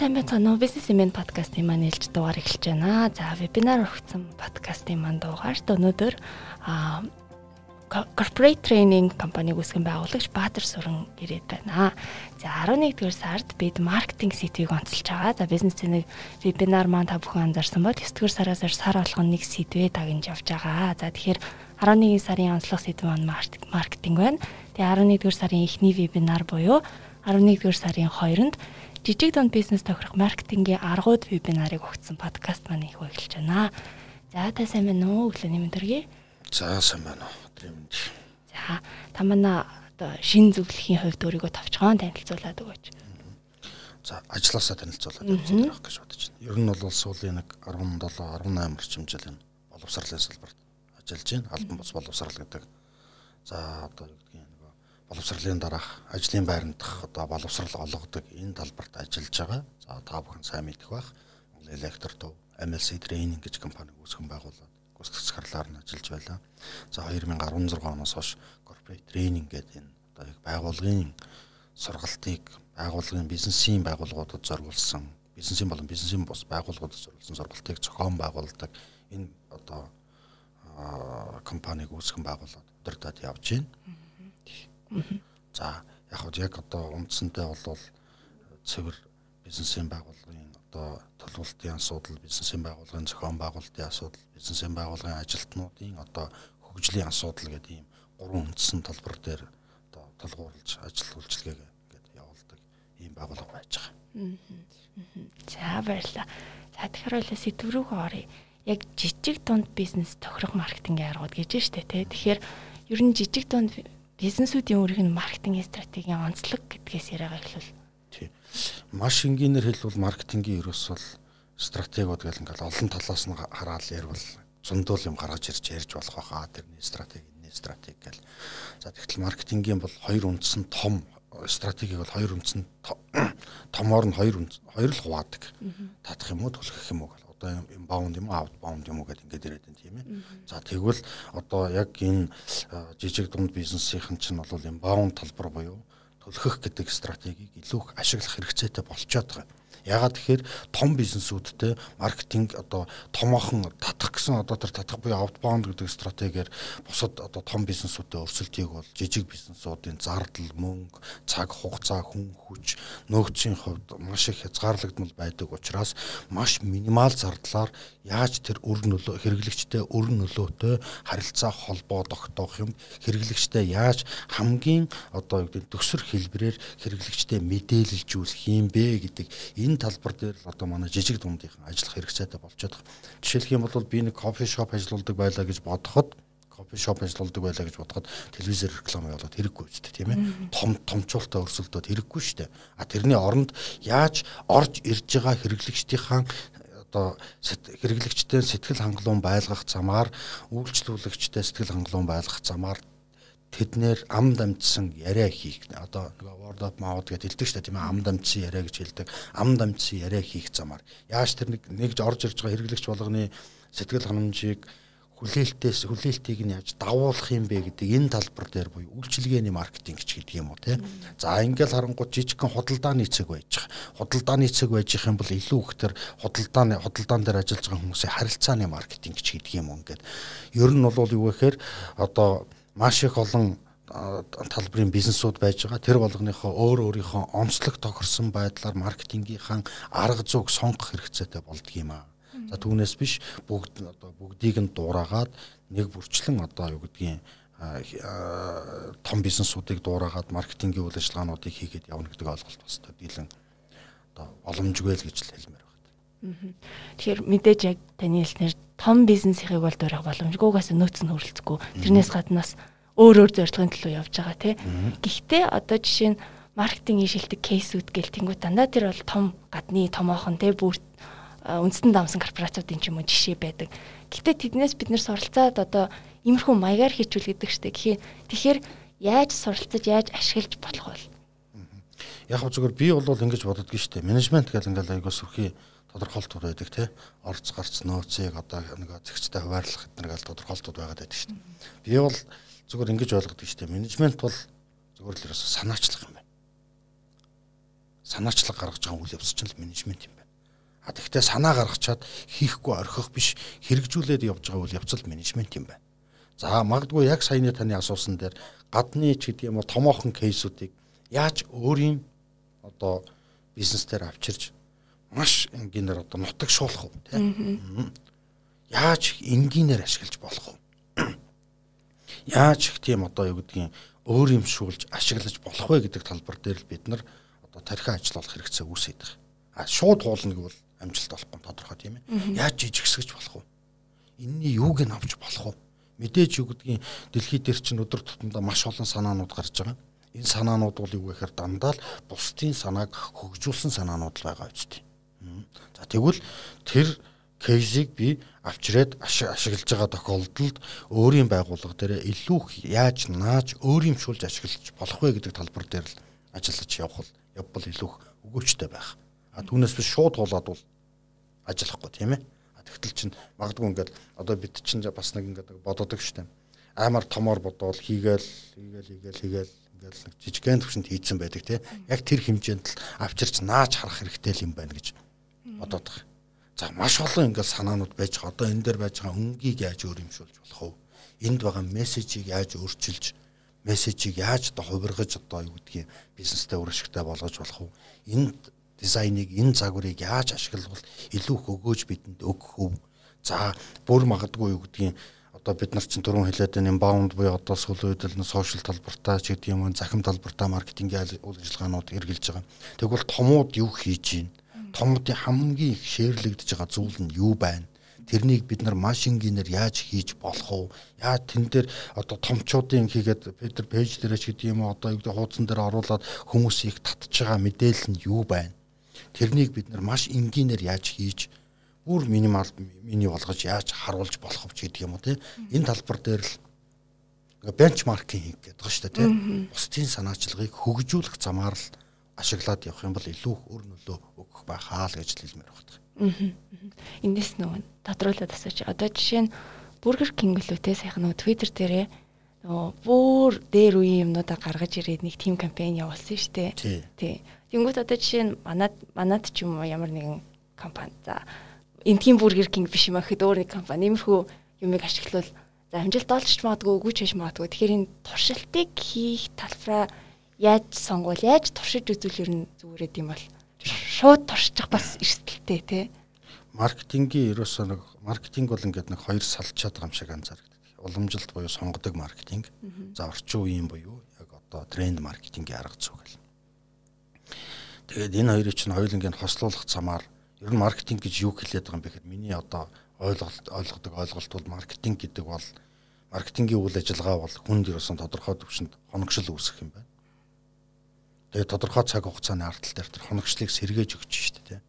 Сайн байцгаана уу? Event подкастын маань ээлж дугаар эхэлж байна. За вебинар өгсөн подкастын маань дугаарт өнөөдөр а corporate training компаниг үүсгэн байгуулагч Баатар Суран ирээд байна. За 11-р сард бид маркетинг сэдвийг онцолж байгаа. За бизнесийн нэг вебинар маань та бүхэн анзаарсан бол 9-р сараас сар болгон нэг сэдвээ дагнж явж байгаа. За тэгэхээр 11 сарын онцлог сэдв маань маркетинг байна. Тэгээ 11-р сарын эхний вебинар буюу 11-р сарын 2-нд жижиг дунд бизнес тохирох маркетингийн аргууд вебинарыг өгсөн подкаст маань их эхэлж байна. За та сайн байна уу? Өглөөний мэндэргий. За сайн байна уу? Тэмд. За та манай одоо шин зөвлөхийн хувьд өөрийгөө товчхон танилцуулаад өгөөч. За ажилласаа танилцуулаад явах гэж бодож байна. Ер нь бол сүүлийн нэг 17 18 орчим жил энэ боловсролын салбарт ажиллаж байна. Албан бус боловсрал гэдэг. За одоо юу гэдгийг нөгөө боловсролын дараах ажлын байранд одоо боловсрал олгодог энэ талбарт ажиллаж байгаа. За та бүхэн сайн мэдэх бах. Монгол Электр төв MLC тренинг гэж компани үүсгэн байгуулад гүйцэтгэх захирлаар нь ажиллаж байлаа. За 2016 оноос хойш corporate training гэдэг энэ одоо яг байгууллагын сургалтыг байгууллагын бизнесийн байгууллагуудад зориулсан бизнесийн болон бизнесийн бус байгууллагуудад зориулсан сургалтыг зохион байгуулдаг энэ одоо компаниг үүсгэн байгуулад удирдах явж байна. За яг хөө яг одоо үндсэндээ бол цэвэр бизнесийн байгууллагын одоо төлөвлөлтийн асуудал, бизнесийн байгууллагын зохион байгуулалтын асуудал, бизнесийн байгууллагын ажилтнуудын одоо хөгжлийн асуудал гэдэг ийм гурван үндсэн талбар дээр одоо толгуурлаж ажил үйлчилгээг ингээд явуулдаг ийм байгууллага байж байгаа. За баярлалаа. За тэгэхээр бол сэдв рүү оръё. Яг жижиг дунд бизнес тохирох маркетингийн аргууд гэж штэ тий. Тэгэхээр ер нь жижиг дунд бизнесүүдийн өөрийнх нь маркетингийн стратегийн онцлог гэдгээс яриагаа эхлүүл маш энгийнээр хэлбэл маркетингийн ерөөс бол стратегиуд гэл ингээл олон талаас нь хараад ярил зөндөл юм гаргаж ирж ярьж болох байхаа тэрний стратеги энэ стратеги гэл. За тэгтэл маркетингийн бол хоёр үндсэн том стратегийг бол хоёр үндсэн томоор нь хоёр хоёр л хуваадаг. Татах юм уу түлхэх юм уу гэл. Одоо инбаунд юм уу аутбаунд юм уу гэдэг ингээд ирээд байна тийм ээ. За тэгвэл одоо яг энэ жижиг дунд бизнесийн чинь бол инбаунд талбар буюу төлөхөх гэдэг стратегийг илүү их ашиглах хэрэгцээтэй болчиход байгаа. Ягаад тэгэхээр том бизнесүүдтэй маркетинг одоо томоохон татах гэсэн одоо тэр татах буюу outbound гэдэг стратегиэр бусад одоо том бизнесүүдэд өрсөлдгийг бол жижиг бизнесуудын зардал, мөнгө, цаг хугацаа, хүн хүч, нөөцийн хувьд маш их хязгаарлагдмал байдаг учраас маш минимал зардлаар яаж тэр өр нөлөө хэрэглэгчтэй өр нөлөөтэй харилцаа холбоо тогтоох юм хэрэглэгчтэй яаж хамгийн одоо юу гэдэг төсөр хэлбэрээр хэрэглэгчтэй мэдээлэлжүүлэх юм бэ гэдэг энэ талбар дээр л одоо манай жижиг дундийнхан ажиллах хэрэгцээтэй болчиход байгаа. Жишээлх юм бол би нэг кофе шоп ажиллаулдаг байлаа гэж бодоход кофе шоп ажиллаулдаг байлаа гэж бодоход телевизээр реклам явуулаад хэрэггүй үстэй тийм ээ. Том томчуултаа өрсөлдөөд хэрэггүй шүү дээ. А тэрний оронд яаж орж ирж байгаа хэрэглэгчдийнхаа одоо хэрэглэгчтэй сэтгэл хангалуун байлгах замаар үйлчлүүлэгчтэй сэтгэл хангалуун байлгах замаар тэднэр ам дамжсан яриа хийх одоо нөгөө word of mouth гэж хэлдэг шүү дээ тийм ээ ам дамжсан яриа гэж хэлдэг ам дамжсан яриа хийх замаар яаж тэр нэг нэгж орж ирж байгаа хэрэглэгч болгоны сэтгэл ханамжийг хүлээлтээс хүлээлтийг нь яаж давуулах юм бэ гэдэг энэ талбар дээр буюу үйлчилгээний маркетинг ч гэдэг юм уу те. За ингээл харангуй жижигхэн худалдааны цэг байж байгаа. Худалдааны цэг байж их юм бол илүү их тэр худалдааны худалдаан дээр ажиллаж байгаа хүмүүсийн харилцааны маркетинг ч гэдэг юм уу ингээд. Ер нь бол юу гэхээр одоо маш их олон талбарын бизнесүүд байж байгаа. Тэр болгоныхоо өөр өөрийнхөө онцлог тохирсон байдлаар маркетингийнхаа арга зүйг сонгох хэрэгцээтэй болдго юм аа. За түүнээс биш бүгд одоо бүгдийг нь дуурайгаад нэг бүрчлэн одоо юу гэдгийг том бизнесүүдийг дуурайгаад маркетингийн үйл ажиллагаануудыг хийгээд явна гэдэг ойлголт бас дийлэн одоо боломжгүй л гэж хэлмээр. Тэгэхээр мэдээж яг таны хэлснээр том бизнесийнхийг бол дуурайх боломжгүйгээс нөөц нь хөрөлцөхгүй. Тэрнээс гаднаас өөр өөр зорилгын төлөө явж байгаа тий. Гэхдээ одоо жишээ нь маркетингийн шилдэг кейсүүд гэл тэнгуү дандаа тэр бол том гадны томоохон тий бүр үндэстэн дамсан корпорациудын ч юм уу жишээ байдаг. Гэхдээ тэднээс бид нэр суралцаад одоо иймэрхүү маягаар хийчүүл гэдэг штеп. Тэгэхээр яаж суралцаж яаж ашиглаж болох вэ? Яг зүгээр би бол ингэж боддгийн штеп. Менежмент гэл ингээл айгуу сүрхий тодорхойлтууд байдаг тий. Орц гарц нөөцийг одоо нэг зэгцтэй хуваарлах гэдэг нэг тодорхойлтууд байгаад байдаг штеп. Би бол зүгээр ингэж ойлгодог шүү дээ. Менежмент бол зөвхөн л ерөөсө санаачлах юм байна. Санаачлаг гаргаж байгаа үйл явц чинь л менежмент юм байна. А тэгвэл санаа гаргачаад хийхгүй орхих биш хэрэгжүүлээд явж байгаа үйл явц л менежмент юм байна. За магадгүй яг саяны таны асуусан дээр гадны ч гэдэг юм уу томоохон кейсүүдийг яаж өөрийн одоо бизнес дээр авчирж маш энгийнээр одоо нутаг шуулах уу тийм яаж энгийнээр ашиглаж болох вэ яаж их тийм одоо юу гэдгийг өөр юм шүүлж ашиглаж болох вэ гэдэг талбар дээр л бид нар одоо тархиа ажиллах хэрэгцээ үүсээд байгаа. А шууд хуулна гэвэл амжилт болохгүй тодорхой тийм ээ. Яаж жижигсгэж болох вэ? Энийний юуг нь авч болох вэ? Мэдээж юу гэдгийг дэлхий дээр чинь өдөр тутамдаа маш олон санаанууд гарч байгаа. Энэ санаанууд бол юу гэхээр дандаа л бусдын санааг хөгжүүлсэн санаанууд л байгаа үстэй. За тэгвэл тэр кейсийг би авчирээд ашиглаж байгаа тохиолдолд өөрийн байгууллага дээр илүү яаж нааж өөрөмшүүлж ашиглаж болох вэ гэдэг талбар дээр л ажиллаж явах бол явбал илүү өгөөчтэй байх. А түүнээс биш шууд туулаад бол ажиллахгүй тийм ээ. Тэгтэл чинь магадгүй ингээд одоо бид чинь бас нэг ингээд бододог штеп. Аймар томоор бодвол хийгээл хийгээл хийгээл хийгээл ингээд нэг жижигхэн төвшөнд хийцэн байдаг тийм. Яг тэр хэмжээнд л авчирч нааж харах хэрэгтэй юм байна гэж байгаа. За маш олон ингээд санаанууд байж байгаа. Одоо энэ дээр байж байгаа өнгийг яаж өөрөмшүүлж болох вэ? Энд байгаа мессежийг яаж өөрчилж мессежийг яаж одоо хувиргаж одоо юу гэдгийг бизнестэй өршөлттэй болгож болох вэ? Энд дизайныг энэ загварыг яаж ашиглавал илүү их өгөөж бидэнд өгөх вэ? За бүр магадгүй юу гэдгийг одоо бид нар чинь түрүүн хэлээд байна inbound буюу одоо сүүлийн үед л сошиал талбартаа ч гэдэг юм захим талбартаа маркетингийн үйл ажиллагаанууд эргэлж байгаа. Тэгвэл томууд юу хийж байна? Томуудын хамгийн их шеэрлэгдэж байгаа зүйл нь юу байна? Тэрнийг бид нар маш энгийнээр яаж хийж болох вэ? Яа тэн дээр одоо томчуудын хийгээд Петр пэйж дээр ч гэдэг юм уу одоо юу гэдэг хуудсан дээр оруулаад хүмүүс их татж байгаа мэдээлэл нь юу байна? Тэрнийг бид нар маш энгийнээр яаж хийж бүр минимал мини болгож яаж харуулж болох вэ гэдэг юм уу тийм энэ талбар дээр л бенчмаркинг хийх гэдэг байгаа шүү дээ тийм бусдын санаачлагыг хөгжүүлэх замаар л ашиглаад явах юм бол илүү өр нөлөө өгөх байхаа л гэж хэлмээр байна. Эндээс нөгөө тодруулаад асууч. Одоо жишээ нь Burger King лөө те сайхан нөгөө Twitter дээрээ нөгөө бүр дээр үе юмнуудаа гаргаж ирээд нэг тим кампань явуулсан шүү дээ. Тий. Тэнгүүт одоо жишээ нь манад манад ч юм уу ямар нэгэн компани за энэ тийм Burger King биш юм ахэд өөр нэг компани иймэрхүү юмыг ашиглавал за амжилт олж ч магадгүй үгүй ч хийж магадгүй. Тэгэхээр энэ туршилтыг хийх талбараа яаж сонгуул яаж туршиж үзүүл ер нь зүгээрээ юм бол шууд туршчих бас эрсдэлтэй тий. Маркетингийн ерөөсөө нэг маркетинг бол ингээд нэг хоёр салчаад байгаа юм шиг анзаардаг. Уламжилт буюу сонгодог маркетинг. За орчин үеийн буюу яг одоо тренд маркетингийн арга зүй гэл. Тэгээд энэ хоёрыг чинь хоёулангийн хослуулах замаар ер нь маркетинг гэж юу хэлээд байгаа юм бэ гэхэд миний одоо ойлголт ойлгодог ойлголт бол маркетинг гэдэг бол маркетингийн үйл ажиллагаа бол хүнд ерөөсөн тодорхой төвшөнд хоногшил үүсгэх юм байна. Тэгээд тодорхой цаг хугацааны ардтал дээр тэр хоногчлыг сэргээж өгч шүү дээ.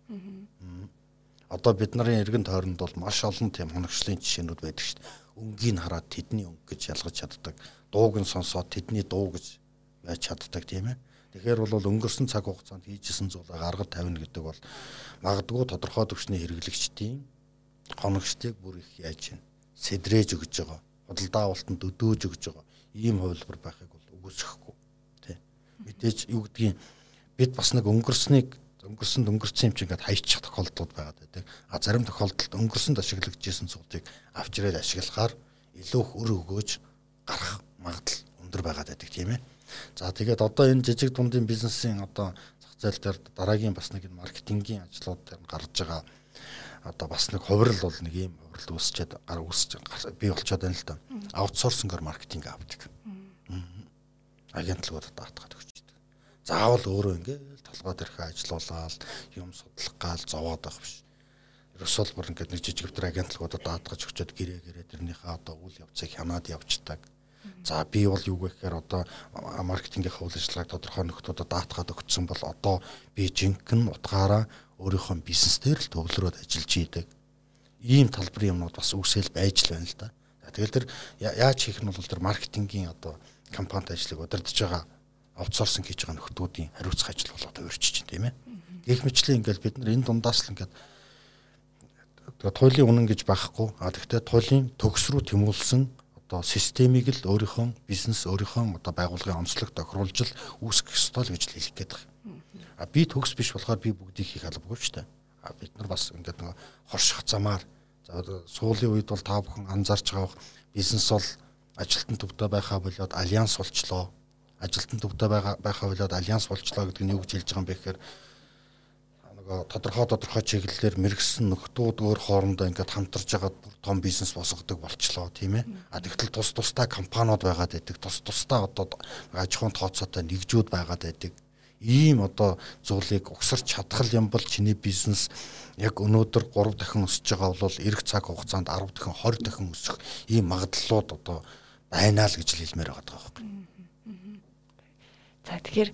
Одоо бид нарын эргэн тойронд бол маш олон тийм хоногчлын жишээнүүд байдаг шүү дээ. Өнгийг хараад тэдний өнгө гэж ялгаж чаддаг. Дууг нь сонсоод тэдний дуу гэж байж чаддаг тийм ээ. Тэгэхээр бол өнгөрсөн цаг хугацаанд хийжсэн зүйлээ гаргаж тавина гэдэг бол магадгүй тодорхой төвчний хэрэглэгчдийн хоногчдыг бүр их яаж чинь сэдрээж өгж байгаа. Худалдаа авалтанд өдөөж өгж байгаа. Ийм хувилбар байхыг бол үгүйсэхгүй. Мэдээж юу гэдгийг бид бас нэг өнгөрснийг өнгөрсөнд өнгөрсөн юм чи ингээд хайчих тохиолдлууд байгаад байдаг. А зарим тохиолдолд өнгөрсөнд ашиглагдчихсэн зүйлийг авч ирээд ашиглахаар илүү их өр өгөөж гарах магадлал өндөр байгаад байдаг тийм ээ. За тэгээд одоо энэ жижиг дундын бизнесийн одоо зах зээл дээр дараагийн бас нэг маркетингийн ажлууд дээр гарч байгаа одоо бас нэг хувирал бол нэг юм хувирал үүсчээд гар үүсч бий болчиход байна л да. Аутсорсингээр маркетинг авдаг. Агентлагууд даатгаад өгчдөг. Заавал өөрөө ингээл толгой дээрхээ ажилуулаад юм судлах гал зовоод байх биш. Ерөөсөл бүр ингээд нэг жижиг битэр агентлагуудад даатгаж өгчөөд гэрээ гэрээ тэрнийхээ одоо үйл явцыг хянаад явцдаг За би бол юу гэхээр одоо маркетингийн үйл ажиллагааг тодорхой нөхдөдөд даатгаад өгсөн бол одоо би жинхэнэ утгаараа өөрийнхөө бизнес дээр л төвлөрөөд ажиллаж идэг. Ийм талбарын юмнууд бас үүсэл байж л байна л да. Тэгэл тэр яаж хийх нь бол тэр маркетингийн одоо компанид ажлыг удирдах байгаа аутсорсинг хийж байгаа нөхдүүдийн хариуцах ажил болоод өөрчиж чинь тийм ээ. Гэх мэтлэн ингээл бид нар энэ дундаас л ингээд тэгээ туйлын үнэн гэж байхгүй. А тэгвэл туйлын төгс рүү тэмүүлсэн одоо системийг л өөрийнхөө бизнес өөрийнхөө одоо байгууллагын онцлог тохируулж л үүсгэх ёстой л гэж хэлэх гээд байна. А би төгс биш болохоор би бүгдийг хийх албагүй шүү дээ. А бид нар бас ингээд нэг хорших замаар за суулын үед бол та бүхэн анзаарч байгаа бизнес бол ажилтан төвтэй байхаа болоод альянс болчлоо. Ажилтан төвтэй байхаа болоод альянс болчлоо гэдэг нь юу гэж хэлж байгаа юм бэ гэхээр нөгөө тодорхой тодорхой чиглэлээр мэрэгсэн нөхдүүд өөр хоорондоо ингээд хамтарж байгаа том бизнес босгодог болчлоо тийм ээ. А тэгтэл тус тустай компаниуд байгаад байдаг. Тус тустай одоо аж ахуйн тооцоотой нэгжүүд байгаад байдаг. Ийм одоо зүйлийг угсарч чадхал юм бол чиний бизнес яг өнөөдөр 3 дахин өсөж байгаа бол эх цаг хугацаанд 10 дахин 20 дахин өсөх ийм магадлалууд одоо байна л гэж хэлмээр байгаа байхгүй. За тэгэхээр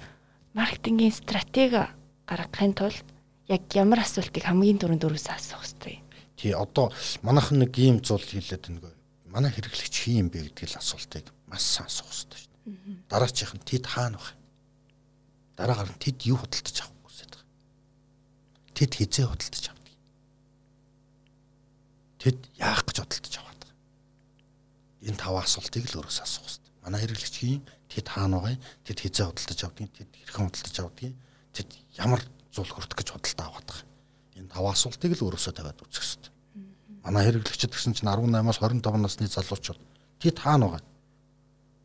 маркетингийн стратеги гаргахын тулд яг ямар асуултыг хамгийн түрүүнд өрөөсөө асуух хэрэгтэй. Тий одоо манайхан нэг ийм зүйл хэлээд нэг манай хэрэглэгч хин юм бэ гэдэг л асуултыг маш сайн асуух хэрэгтэй шүү дээ. Дараачих нь тэд хаана вэ? Дараагаар нь тэд юу худалдаж авах хүсэж байгаа. Тэд хизээ худалдаж авдаг. Тэд яах гэж худалдаж аваад байгаа. Энэ таван асуултыг л өөрөөс асуух хэрэгтэй. Манай хэрэглэгч хин тэд хаана вэ? Тэд хизээ худалдаж авдаг. Тэд хэрхэн худалдаж авдаг. Тэд ямар зүйл хүртэх гэж худалдаа аваад байгаа. Энэ таван асуултыг л өөрөөсөө тавиад үзэх хэрэгтэй. Манай хэрэглэгчид гэсэн чинь 18-аас 25 насны залуучууд тэд хаана байгаа?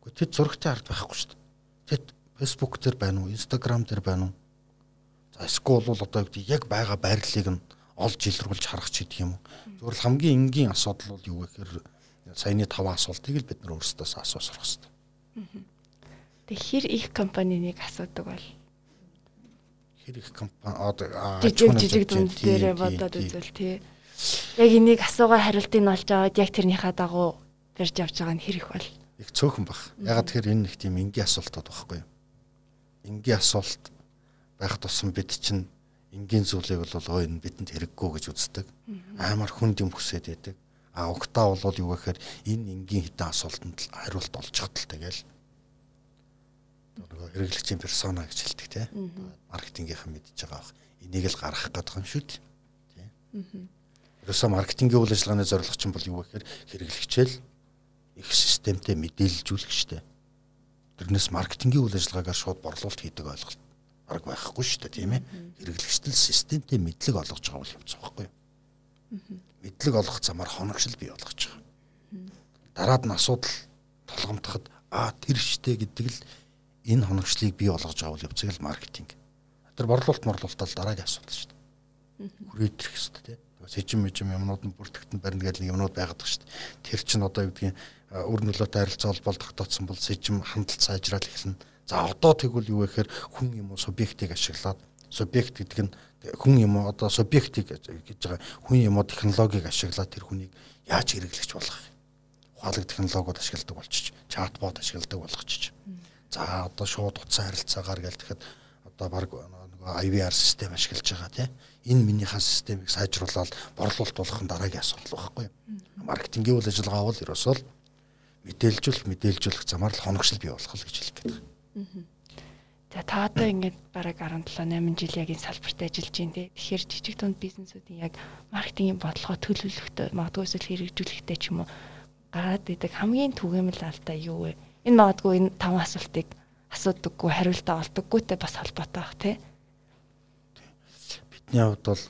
Гэхдээ тэд зурагтай ард байхгүй шүү дээ. Тэд Facebook дээр байна уу, Instagram дээр байна уу? За эсвэл бол одоо яг байгаа байрлалыг нь олж илрүүлж харах ч гэдэг юм уу. Л хамгийн энгийн асуудал бол юу гэхээр саяны таван асуултыг л бид нар өөрсдөө асуух хэрэгтэй. Хэр их компаниныг асуудаг бол хэр их компани одоо жижиг жижиг дүнд дээр бодоод үзвэл тий. Яг энийг асуугаа хариултыг нь олж аваад яг тэрнийхээ дагуу барьж явж байгаа нь хэр их бол. Их цөөхөн баг. Ягаад тэгэхээр энэ нэг тийм энгийн асуултууд багхгүй юу? Энгийн асуулт байх тусам бид чинь энгийн зүйлийг бол өө энэ бидэнд хэрэггүй гэж үздэг. Амар хүнд юм хүсээд байдаг. А угтаа бол юу гэхээр энэ энгийн хитэн асуултанд хариулт олж чадтал тэгэл нөгөө хэрэглэгчийн персона гэж хэлдэг тийм маркетингийнхан мэдж байгаа бах. Энийг л гаргах гэдэг юм шүү дээ тийм ерөөсөө маркетингийн үйл ажиллагааны зорилго чинь бол юу вэ гэхээр хэрэглэгчээл их системтэй мэдээлжүүлэх штэ. Тэрнээс маркетингийн үйл ажиллагаагаар шууд борлуулалт хийдэг ойлголт арга байхгүй шүү дээ тийм ээ. Хэрэглэгчтэл системтэй мэдлэг олгож байгаа бол явц байхгүй мэдлэг олгох замаар хоногшил бий болгож байгаа. Дараад нь асуудал толгомдоход а тэр штэ гэдэг л энэ хоногчлыг бий болгож байгаа бол явцыг л маркетинг. Тэр борлуулалт морлуулалтаа дараагийн асуудал шүү дээ. Хүрээтрэх хэрэгтэй тийм. Сэжим мэжим юмнууд нь бүртгэгтэн барина гэдэг юмнууд байгаад байгаа шүү дээ. Тэр чинь одоо юу гэдгийг өр нөлөөтэй харилцаа холбоол тогтооцсон бол сэжим хандлт сайжраад эхэлнэ. За одоо тэгвэл юу вэ гэхээр хүн юм уу субъектыг ашиглаад субъект гэдэг нь хүн юм одоо субъектыг гэж байгаа хүн юм уу технологиг ашиглаад тэр хүнийг яаж хэрэглэж болох вэ? Ухаалаг технологиуд ашигладаг болчих, чатбот ашигладаг болгочих. За одоо шууд утсан харилцаагаар гэл тэгэхэд одоо баг нөгөө IVR систем ашиглаж байгаа тийм. Энэ минийхэн системийг сайжруулаад борлуулалт болгох нь дараагийн асуудал байхгүй юу? Маркетингийн үйл ажиллагаа бол ерөөсөө мэдээлжүүлэх мэдээлжүүлэх замаар л хоногшил бий болох л гэж хэлэх гээд байна. За та одоо ингээд бараг 17 8 жил яг энэ салбарт ажиллаж байна те. Тэгэхээр жижиг дунд бизнесүүдийн яг маркетингийн бодлогоо төлөвлөхтэй магадгүй эсвэл хэрэгжүүлэхтэй ч юм уу гараад идэг хамгийн түгээмэл алдаа юу вэ? Энэ магадгүй энэ таван асуултыг асуудаггүй хариултаа олдоггүйтэй бас холбоотой бах тий. Бидний хувьд бол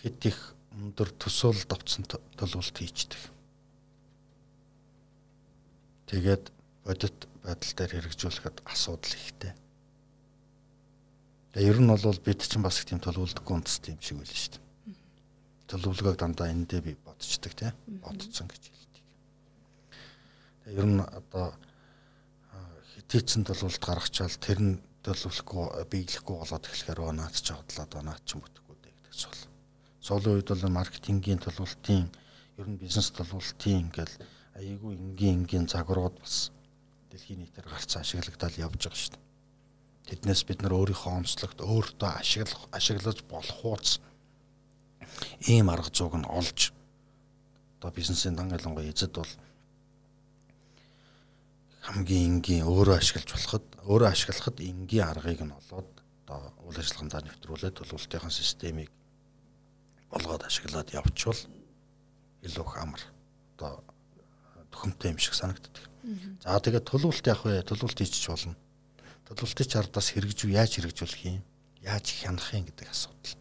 хэд их өндөр төсөөлөлд авсан төлөвлөлт хийждэг. Тэгээд бодит байдал дээр хэрэгжүүлэхэд асуудал ихтэй. Тэгээ ер нь бол бид чинь бас их тийм төлөвлөлтгүй үндэстэй юм шиг байл шүү дээ. Төлөвлөгөөг дандаа эндээ би бодцдаг тий. Бодцсон гэж хэлдэг. Тэгээ ер нь одоо хийцэн төлөвлөлт гаргачаал тэр нь төлөвлөхгүй биелэхгүй болоод эхлэхээр наад ч бодлоод наад ч бүтэхгүй гэдэг сул. Сулын үед бол маркетингийн төлөвлөлтийн ер нь бизнес төлөвлөлтийн ингээл аяйгүй энгийн энгийн загварууд бас дэлхийн нийтээр гарцсан ашиглагдал явж байгаа шүү дээ. Тэднээс бид нар өөрийнхөө онцлогт өөртөө ашиглах ашиглаж болох хууц ийм арга зүйг нь олж одоо бизнесийн дангалангуй эзэд бол хамгийн энгийн өөрөө ашиглаж болоход өөрөө ашиглахад энгийн аргыг нь олоод одоо үйл ажиллагаандаа нэвтрүүлээд төлөвлөлтийн системийг болгоод ашиглаад явчвал илүү их амар одоо төхөмтэй юм шиг санагддаг. За тэгээд тулуулт яах вэ? Тулуулт хийчих болно. Тулуултын чардаас хэрэгжүү яаж хэрэгжүүлэх юм? Яаж хянах юм гэдэг асуудал.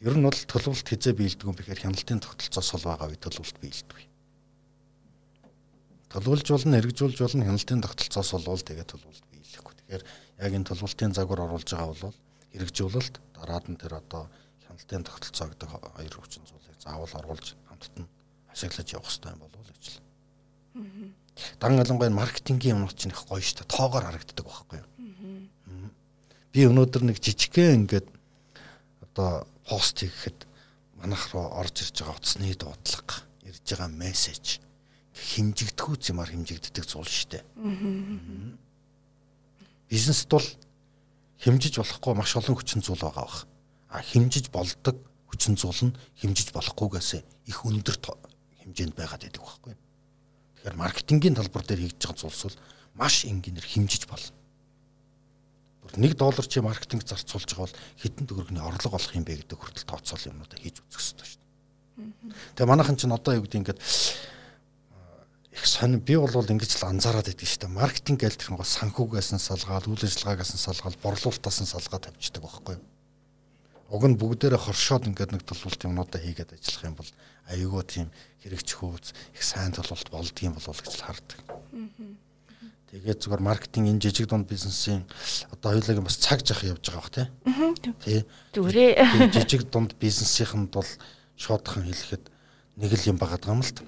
Ер нь бол тулуулт хизээ биелдэг юм бэхээр хяналтын тогтолцоо сул байгаа үе тулуулт биелдэг. Тулуулж болно, хэрэгжүүлж болно, хяналтын тогтолцоо сул бол тэгээд тулуулт биелэхгүй. Тэгэхээр яг энэ тулуултын загвар оруулж байгаа бол хэрэгжүүлэлт дараад нь тэр одоо хяналтын тогтолцоо гэдэг хоёр хүчин зүйлийг заавал оруулж хамтд нь ашиглаж явах хэрэгтэй юм болов уу гэж л. Дан ялангуяа маркетингийн юмнууд чинь их гоё штэ тоогоор харагддаг байхгүй юу. Би өнөөдөр нэг жижигхэн ингээд одоо пост хийхэд манайх руу орж ирж байгаа утасны дуудлага, ирж байгаа мессеж хэмжигдэхүү зэмар хэмжигддэг зүйл штэ. Бизнест бол хэмжиж болохгүй маш олон хүчин зүйл байгаа бах. А хэмжиж болдог хүчин зүйл нь хэмжиж болохгүйгээс их өндөр хэмжээнд байгаад байдаг байхгүй. Тэгэхээр маркетингийн талбар дээр хийж байгаа зүйлс бол маш энгийнээр хэмжиж болно. Бүр 1 доллар чи маркетинг зарцуулж байгаа бол хэдэн төгрөгийн орлого болох юм бэ гэдэг хүртэл тооцоол юмнуудаа хийж үзэх хэрэгтэй шүү дээ. Тэгээ манайхан чинь одоо юу гэдэг ингээд их сонир би бол ингэж л анзаараад байдаг шүү дээ. Маркетинг гээл тэр нэг санхүүгээс нь салгаад, үйл ажиллагаагаас нь салгаад, борлуулалтаас нь салгаад тавьчихдаг байхгүй юу? уг нь бүгдээрээ хоршоод ингээд нэг толуулт юмнуудаа хийгээд ажиллах юм бол аюугаа тийм хэрэгч хөөц их сайн толуулт болдгийм болов гэж л хардаг. Тэгээд зүгээр маркетинг энэ жижиг дунд бизнесийн одоо хоёулагийн бас цаг жах явж байгаа бах тий. Зүгээрээ. Жижиг дунд бизнесийнхэнд бол шуудхан хэлэхэд нэг л юм багаад байгаа юм л та.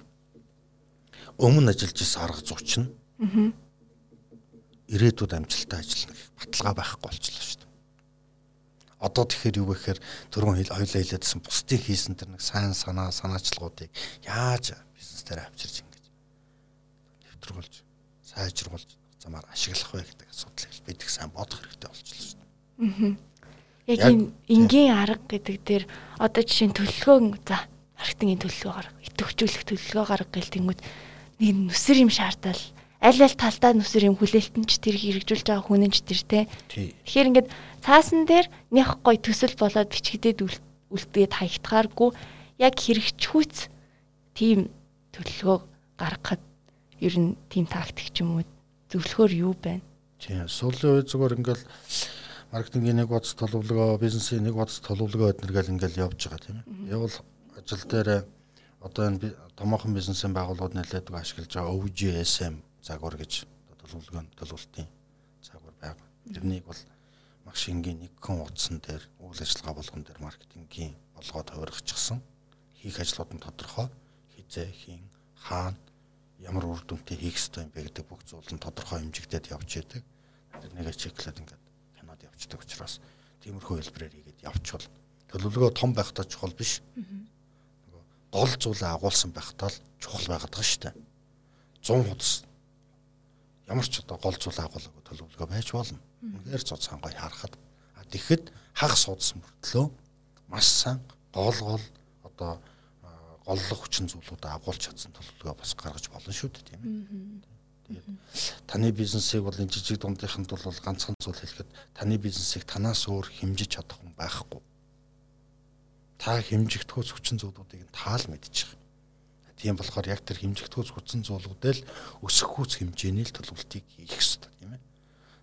Өмнө ажиллаж исэн арга зүйч нь ирээдүйд амжилттай ажиллана гэх баталгаа байхгүй болчихлоо шүү Одоо тэгэхээр юу гэхээр түрүүн хэл хоёлаа хэлээдсэн бусдыг хийсэн тэр нэг сайн санаа санаачлагуудыг яаж бизнес дээр авчирч ингэж нэвтрүүлж сайжруулж замаар ашиглах вэ гэдэг асуудлыг бид их сайн бодох хэрэгтэй болчихлоо шүү дээ. Яг энгийн арга гэдэг дээр одоо жишээ нь төлөвлөгөө за маркетингийн төлөвлөгөө гарга, идэвхжүүлэх төлөвлөгөө гарга гэл тэнгүүд нэг нүсэр юм шаардал аль аль талдаа нүсэр юм хүлээлтэн ч тэр хэрэгжүүлж байгаа хүн нь ч тэр те. Тэгэхээр ингээд цаасан дээр нях гой төсөл болоод бичигдээд үлдгээд хаягдахааргүй яг хэрэгжихүйц тийм төлөвлөгөө гаргахад ер нь тийм тактик ч юм уу зөвлөхөр юу байна? Тийм сүүлийн үед зүгээр ингээл маркетингийн нэг боц төлөвлөгөө, бизнесийн нэг боц төлөвлөгөө эднэргээл ингээл явж байгаа тийм ээ. Явал ажил дээр одоо энэ томоохон бизнесийн байгууллагууд нэлээдгүй ашиглаж байгаа OGSM загвар гэж төлөвлөгөө төлөвлөлтийн загвар байгаа. Тэрнийг бол маш энгийн нэгэн утсан дээр үйл ажиллагаа болгон дээр маркетингийн болгоод хувиргачихсан. Хийх ажлууд нь тодорхой. Хизээ хийн, хаана, ямар үр дүнтэй хийх ёстой юм бэ гэдэг бүх зүйл нь тодорхой хэмжигдээд явж идэг. Тэрнийгээ чеклээд ингээд кинод явцдаг учраас тиймэрхүү хэлбэрээр хийгээд явчихвал төлөвлөгөө том байхдаа чухал биш. Гол зүйлээ агуулсан байхдаа л чухал байгаад байгаа шүү дээ. 100 хуудас ямар ч одоо гол зүйл агуулгагүй төлөвлөгөө байж болно. Үнээр цуц хангай харахад тэгэхэд хагас судас мөртлөө маш сайн гол гол одоо голлох хүчин зүйлүүдээ агуулж чадсан төлөвлөгөө бас гаргаж болно шүү дээ тийм ээ. Тэгээд таны бизнесийг бол энэ жижиг дундынханд бол ганцхан зүйл хэлэхэд таны бизнесийг танаас өөр хэмжиж чадах хүн байхгүй. Та хэмжигдэхүүц хүчин зүйлүүдийг таал мэдчих. Тийм болохоор яг тэр хэмжигдэхүүц хүчин зуулгуудэл өсөхүүц хэмжээний л төлөвлөлтийг хийх хэрэгтэй тийм ээ.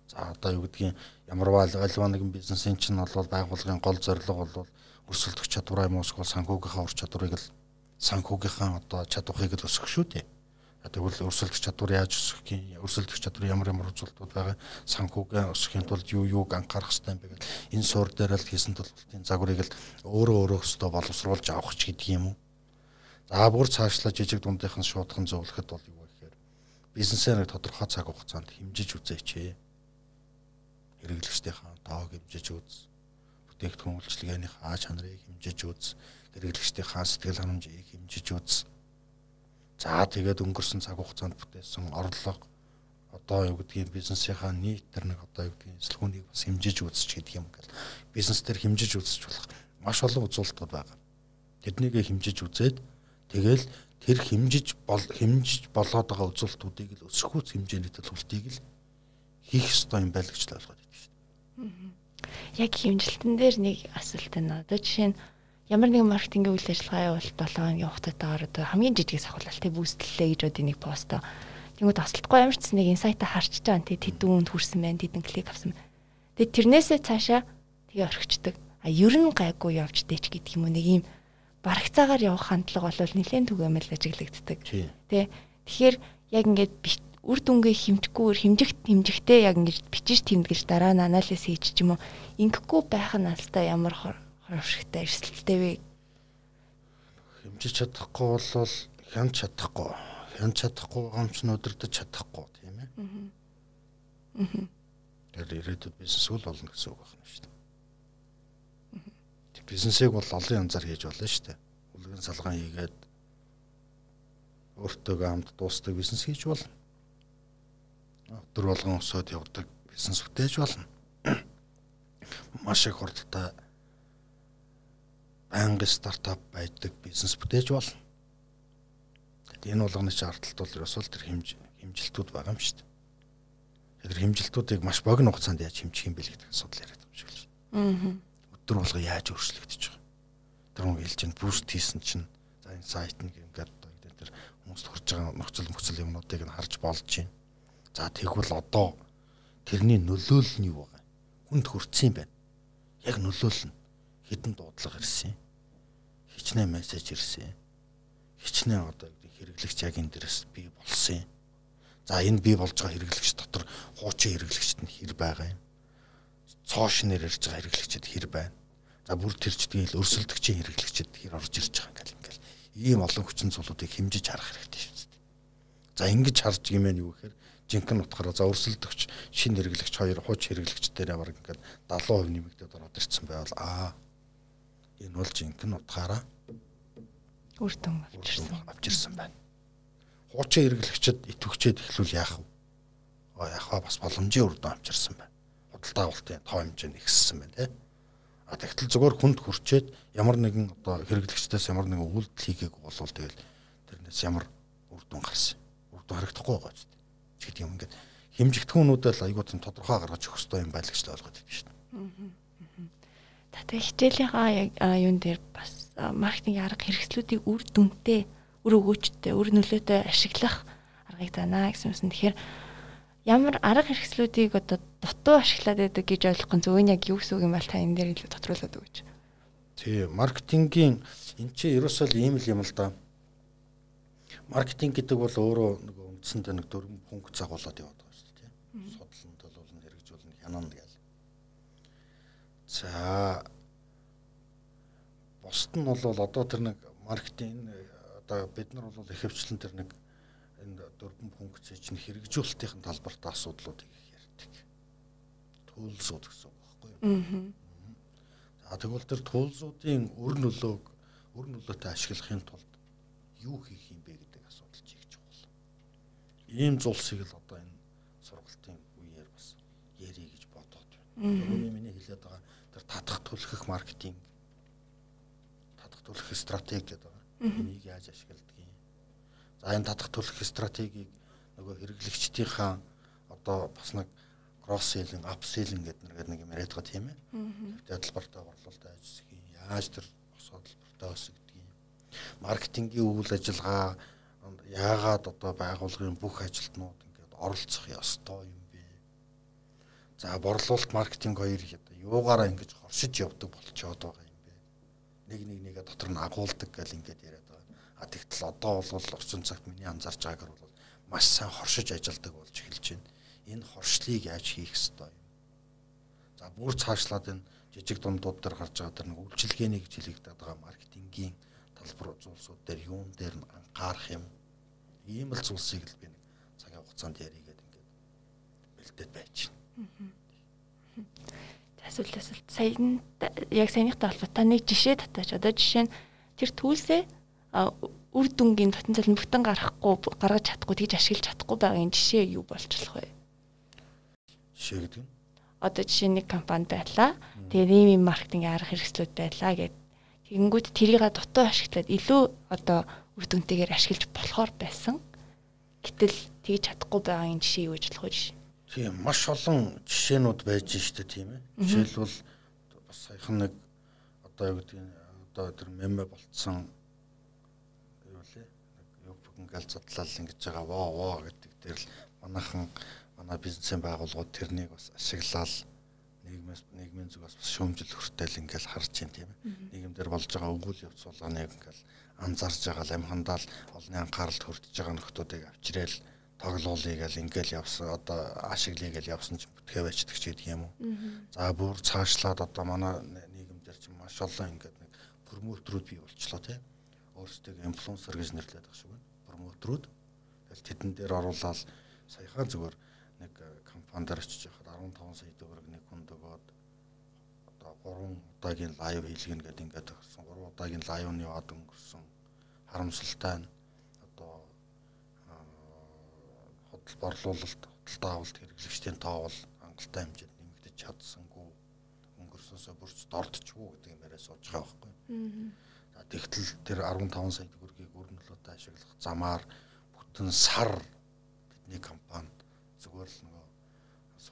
За одоо юу гэдгийг ямарваа альва нэгэн бизнесийн чинь бол байгууллагын гол зорилго бол өрсөлдөх чадвараа юм уусгал санхүүгийнхаа ур чадварыг л санхүүгийнхаа одоо чадварыг л өсгөх шүү дээ. Тэгвэл өрсөлдөх чадвар яаж өсөх юм? Өрсөлдөх чадвар ямар ямар үзүүлэлтүүд байгаа? Санхүүгээ өсөхийн тулд юу юуг анхаарах хэрэгтэй юм бэ гэдэг энэ суурь дээр л хийсэн төлөвлөлтийн загварыг л өөрөө өөрөө өстөө боловсруулж авах ч гэдэг юм уу? За бүр цаашлаа жижиг дундынхан шуудхан зөвлөхөд бол юу вэ гэхээр бизнесээр тодорхой цаг хугацаанд хэмжиж үзээч. Хэрэглэгчдийнхаа тоог хэмжиж үз. Бүтээгдэхүүн үйлчилгээнийхаа чанарыг хэмжиж үз. Хэрэглэгчдийнхаа сэтгэл ханамжийг хэмжиж үз. За тэгээд өнгөрсөн цаг хугацаанд бүтээсэн орлого одоо юу гэдгийг бизнесийнхаа нийт төр нэг одоо юу гэдгийг эслэгүүнийг бас хэмжиж үзэж гэдэг юм гэл бизнес төр хэмжиж үзэж болох маш олон үзүүлэлтүүд байгаа. Тэднийг хэмжиж үзээд Тэгэл тэр хэмжиж бол хэмжиж болоод байгаа үзүүлэлтүүдийг л өсөхүүц хэмжээний төлөвлөлтийг л хийх ёстой юм байл гэж ойлгоод байдаг шүү дээ. Яг хэмжилтэн дээр нэг асуулт байна. Одоо жишээ нь ямар нэгэн маркетингийн үйл ажиллагаа явуулт 7 хоногийн хугацаатаагаар одоо хамгийн жижигээс ахуулаад тий бүүстлээ гэж одоо нэг постоо Тэнгүүд тасалтгүй ямар ч нэг инсайтаа харчиж байгаа тий тэдэн үнд хүрсэн байна тэдэн клик авсан. Тэгээд тэрнээсээ цаашаа тэгээ орхичдаг. А ер нь гайгүй явж дээч гэдэг юм уу нэг юм барагцаагаар явах хандлага бол нэлээд түгээмэл ажиглагддаг. Тий. Тэгэхээр яг ингээд үр дүнгээ хэмжихгүйгээр хэмжихт хэмжихтэй яг ингэж бичиж тэмдгэж дараа нь анализ хийж ч юм уу ингэхгүй байх нь алстаа ямар хоршигтай эрсдэлтэй вэ? Хэмжиж чадахгүй бол хянч чадахгүй. Хянч чадахгүй гомч нь өдөрдөж чадахгүй тийм ээ. Аа. Тэр ирээдүйд бизнес үл болно гэсэн үг байна шүү дээ. Бизнесийг бол олон янзаар хийж болно шүү дээ. Үлгэн салгаан хийгээд өөртөө хамт дуустдаг бизнес хийж болно өдөр болгон өсөд явдаг бизнес бүтээж болно. Маш их хурдтай байнгын стартап байдаг бизнес бүтээж болно. Энэ болгоны шаардлагат бол ерөөсөө тэр хэмж хэмжилтүүд байгаа юм шүү дээ. Тэр хэмжилтүүдийг маш богино хугацаанд яаж хэмжих юм бэ гэдэг асуудал яриад байгаа юм шиг л. Аа. Өдөр болго яаж өөрчлөгдөж байгаа. Тэр нэг хэлж чинь буст хийсэн чинь за энэ сайт нэг ингээд тэр хүмүүст хүрч байгаа нөхцөл нөхцөл юмнуудыг нь харж болж байна За тэгвэл одоо тэрний нөлөөлөл нь юу вэ? Хүнд хүрсэн юм байна. Яг нөлөөлөл нь хідэн дуудлага ирсэн. Хичнээн мессеж ирсэн. Хичнээн одоо хэрэглэгч яг энэ дээрээс бий болсон. За энэ бий болж байгаа хэрэглэгч дотор хуучин хэрэглэгчд нь хэр байгаа юм? Цоош нэр ирж байгаа хэрэглэгчд хэр байна? За бүр тэр чигээр өрсөлдөгчийн хэрэглэгчд хэр орж ирж байгаа юм ингээл ийм олон хүчин зүйлүүдийг хэмжиж харах хэрэгтэй шүү дээ. За ингэж харж гимэн юу гэхээр жинхэнэ утгаараа за өрсөлдөгч шин хэрэглэгч хоёр хууч хэрэглэгчдэрээ баг ингээд 70% нэмэгдээд ороод ирсэн байвал аа энэ бол жинхэнэ утгаараа үр дүн авчирсан авчирсан байна. Хуучин хэрэглэгчд итвэгчээд эхлүүл яах вэ? Аа яах вэ? Бас боломжийн үр дүн авчирсан байна. Худалдаа авалтын тоо хэмжээ нэгссэн байна тий. А тэгтэл зөвхөн хүнд хүрчээд ямар нэгэн одоо хэрэглэгчдээс ямар нэгэн үйлдэл хийгээгүй болвол тэгэл тэрнээс ямар үр дүн гарсан. Үр дүн харагдахгүй байгаа ч ч гэдэг юм ингээд хэмжигдэхүүнүүдээ л айгуу тийм тодорхой гаргаж өгөх хэрэгтэй юм байл гэж л ойлгоод байдаг шүү дээ. За тэгээ хичээлийнхаа яг юун дээр бас маркетингийн арга хэрэгслүүдийг үр дүнтэй, үр өгөөчтэй, үр нөлөөтэй ашиглах аргыг заана гэсэн юм. Тэгэхээр ямар арга хэрэгслүүдийг одоо дутуу ашиглаад байдаг гэж ойлгох зөв яг юу гэсэн үг юм бол та энэ дээр илүү тодруулаад өгөөч. Тий, маркетингийн эн чинь ерөөсөө ийм л юм л да. Маркетинг гэдэг бол өөрөө нөгөө үндсэндээ нэг дөрвөн пункт загуулад яваад байгаа шүү дээ. Судлан, төлөвлөн, хэрэгжүүлэн, хянана гэл. За бусд нь бол одоо тэр нэг маркетинг одоо бид нар бол ихэвчлэн тэр нэг энэ дөрвөн функцийг чинь хэрэгжүүлэлтийн талбарт асуудлуудыг ярьдаг. Туулсууд гэсэн үг байхгүй юу? Аа. За тэгвэл тэр туулсуудын өр нөлөөг өр нөлөөтэй ашиглахын тулд юу хийх юм бэ гэдэг асуудал чи ийм зулсыг л одоо энэ сургалтын үеэр бас ярий гэж бодоод байна. Өөрөөр миний хэлээд байгаа татах түлхэх маркетинг татах түлхэх стратеги гэдэг байгаа. Энийг яаж ашигладаг юм. За энэ татах түлхэх стратегийг нөгөө хэрэглэгчдийнхаа одоо бас нэг кросс селинг, ап селинг гэдэг нэг юм яриад байгаа тийм ээ. Тэгээд талбартаа борлуулалт ажиллах юм. Яаж тэр босоод талбартаа өсгдөг юм. Маркетингийн үйл ажиллагаа яагаад одоо байгууллагын бүх ажилтнууд ингээд оролцох ёстой юм бэ? За борлуулалт маркетинг хоёр юугаараа ингэж хоршиж явдаг болчиход байгаа юм бэ? Нэг нэг нэгэ дотор нь агуулдаг гэл ингээд яриад байгаа. А тэгтэл одоо бол орчин цагт миний анзаарч байгаагаар бол маш сайн хоршиж ажилдаг болж эхэлж байна. Энэ хоршлыг яаж хийх ёстой юм? За бүр цаашлаад энэ жижиг дундууд дээр гарч байгаа тэр нэг үйлчилгээний гэж хэлэгдэдэг байгаа маркетингийн талбар зүйлсүүд дээр юун дээр нь анхаарах юм ийм л зүйлсийг л би нэг цагийн хугацаанд яригээд ингээд бэлдээд байж байна. Асуулт асуулт саяны яг саяныхтай холбоотой нэг жишээ татаач. Одоо жишээ нь тэр төлсөө үр дүнгийн потенциал нь бүтэн гарахгүй гаргаж чадахгүй тэгж ашиглаж чадахгүй байгаагийн жишээ юу болж болох вэ? Жишээ гэдэг нь одоо жишээ нэг компани байлаа. Тэгээд ийм ийм маркетинг арга хэрэгслүүд байлаа гэд. Тэгэнгүүт тэрийг дутуу ашиглаад илүү одоо үр дүнтэйгээр ашиглаж болохоор байсан. Гэтэл тэгж чадахгүй байгаагийн жишээ юу гэж болох вэ? Тийм маш олон жишээнүүд байж штэ тийм ээ. Жишээлбэл бас саяхан нэг одоо юу гэдэг нь одоо тэр мемэ болцсон юу лээ юу ингээл задлал ингэж байгаа воо воо гэдэг дээр л манайхан манай бизнесийн байгууллагууд тэрнийг бас ашиглаад нийгмээс нийгмийн зүгээс бас шүүмжил хүртэл ингээл харж байна тийм ээ. Нийгэмдэр болж байгаа өгүүл явц болгоныг ингээл анзаарж байгаа л амхандаал олны анхааралд хүртэж байгаа нөхдүүдийг авчирэл тоглоулъя гэл ингээл явсан одоо ашиглая гэл явсан чинь бүтгээ байждаг ч гэдэг юм уу. За бүр цаашлаад одоо манай нийгэмдэр чинь маш олон ингээд нэг промотрууд бий болчлоо тийм өөрсдөө инфлюенсер гэж нэрлэдэг байгаа шүү. Промотрууд. Тэгэл тэдэн дээр оруулаад саяхан зүгээр нэг компанидэр очиж яхад 15 сая төгрөг нэг хүнд өгөөд одоо 3 удаагийн лайв хийлгэнэ гэдэг ингээд өгсөн. 3 удаагийн лайвны яваад өнгөрсөн. Харамсалтай нь одоо хөдөл борлуулалт, хөдөлთა авалт хэрэглэгчдийн тоо бол хангалттай хэмжээнд нэмэгдэж чадсангүй өнгөрсөөсөө бүрч дордчихгүй гэдэг юм яриа сууж байгаа байхгүй. За тэгтэл тэр 15 сая төгрөгийг өрнөлөөтэй ашиглах замаар бүтэн сар бидний компани зүгээр л нөгөө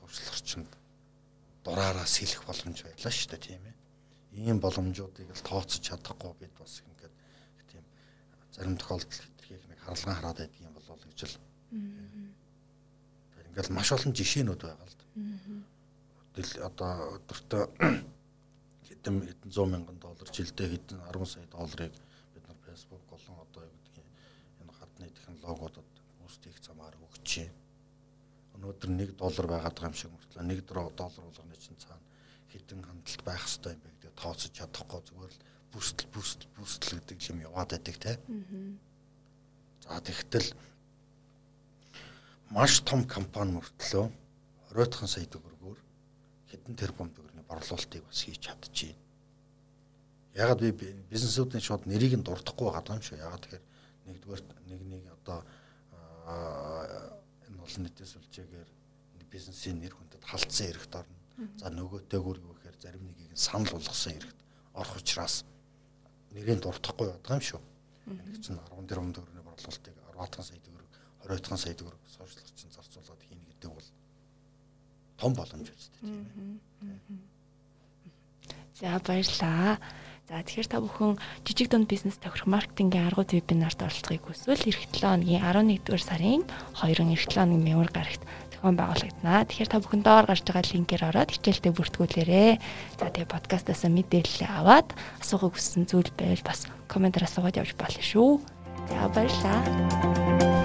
орчинд дураараа сэлэх боломж байлаа шүү дээ тийм ээ. Ийм боломжуудыг л тооцож чадахгүй бид бас ингээд тийм зарим тохиолдолд хэтэрхийх нэг харалгаан хараад байдаг юм болов гэж л. Тэгэхээр ингээд маш олон жишээнүүд байгаа л. Тэгэл одоо өдөртөө хэдэн хэдэн 100 мянган доллар жилдээ хэдэн 10 сая долларыг бид нар Facebook болон одоо юу гэдгийг энэ хадны технологиудад үүсдэх замаар өгч байна өнөөдөр 1 доллар байгаад байгаа юм шиг мөртлөө 1 доллар болгоны чинь цаана хэдэн хандлт байх хэрэгтэй юм бэ гэдэг тооцож чадахгүй зүгээр л бүсдэл бүсдэл бүсдэл гэдэг юм яваад байдаг те. За тэгтэл маш том компани мөртлөө 20 сая төгрөгөөр хэдэн тэрбум төгрөгийн борлуулалтыг бас хийж чадчихээн. Ягаад би бизнесүүдийн шууд нэрийг нь дурдахгүй байгаа юм шүү. Ягаад тэгэхээр нэгдүгээр нэг нэг одоо олон нийтийн сүлжээгээр бизнесийн нэр хүндэд халтсан эрхт орно. За нөгөөтэйгүр юу гэхээр зарим нэгийг санал болгосон эрхт орох учраас нэрийн дуртахгүй байдаг юм шүү. Нэг чинь 10 тэрбум төгрөгийн борлуулалтыг 10 сая төгрөг 20 сая төгрөг сошиалчин зарцуулаад хийнэ гэдэг бол том боломж үстэй тийм ээ. За баярлаа. За тэгэхээр та бүхэн жижиг дунд бизнес тохирох маркетингийн аргууд вебинарт оролцохыг хүсвэл эх 7 өдрийн 11-р сарын 2-ын эх 7 өдрийн мемор гарагт зохион байгуулагдана. Тэгэхээр та бүхэн доор гарч байгаа линкээр ороод хичээлдээ бүртгүүлээрэй. За тэгээ подкастаас мэдээлэл аваад асуух хүссэн зүйл байвал бас комментээр асуугаад явж болно шүү. За баярлалаа.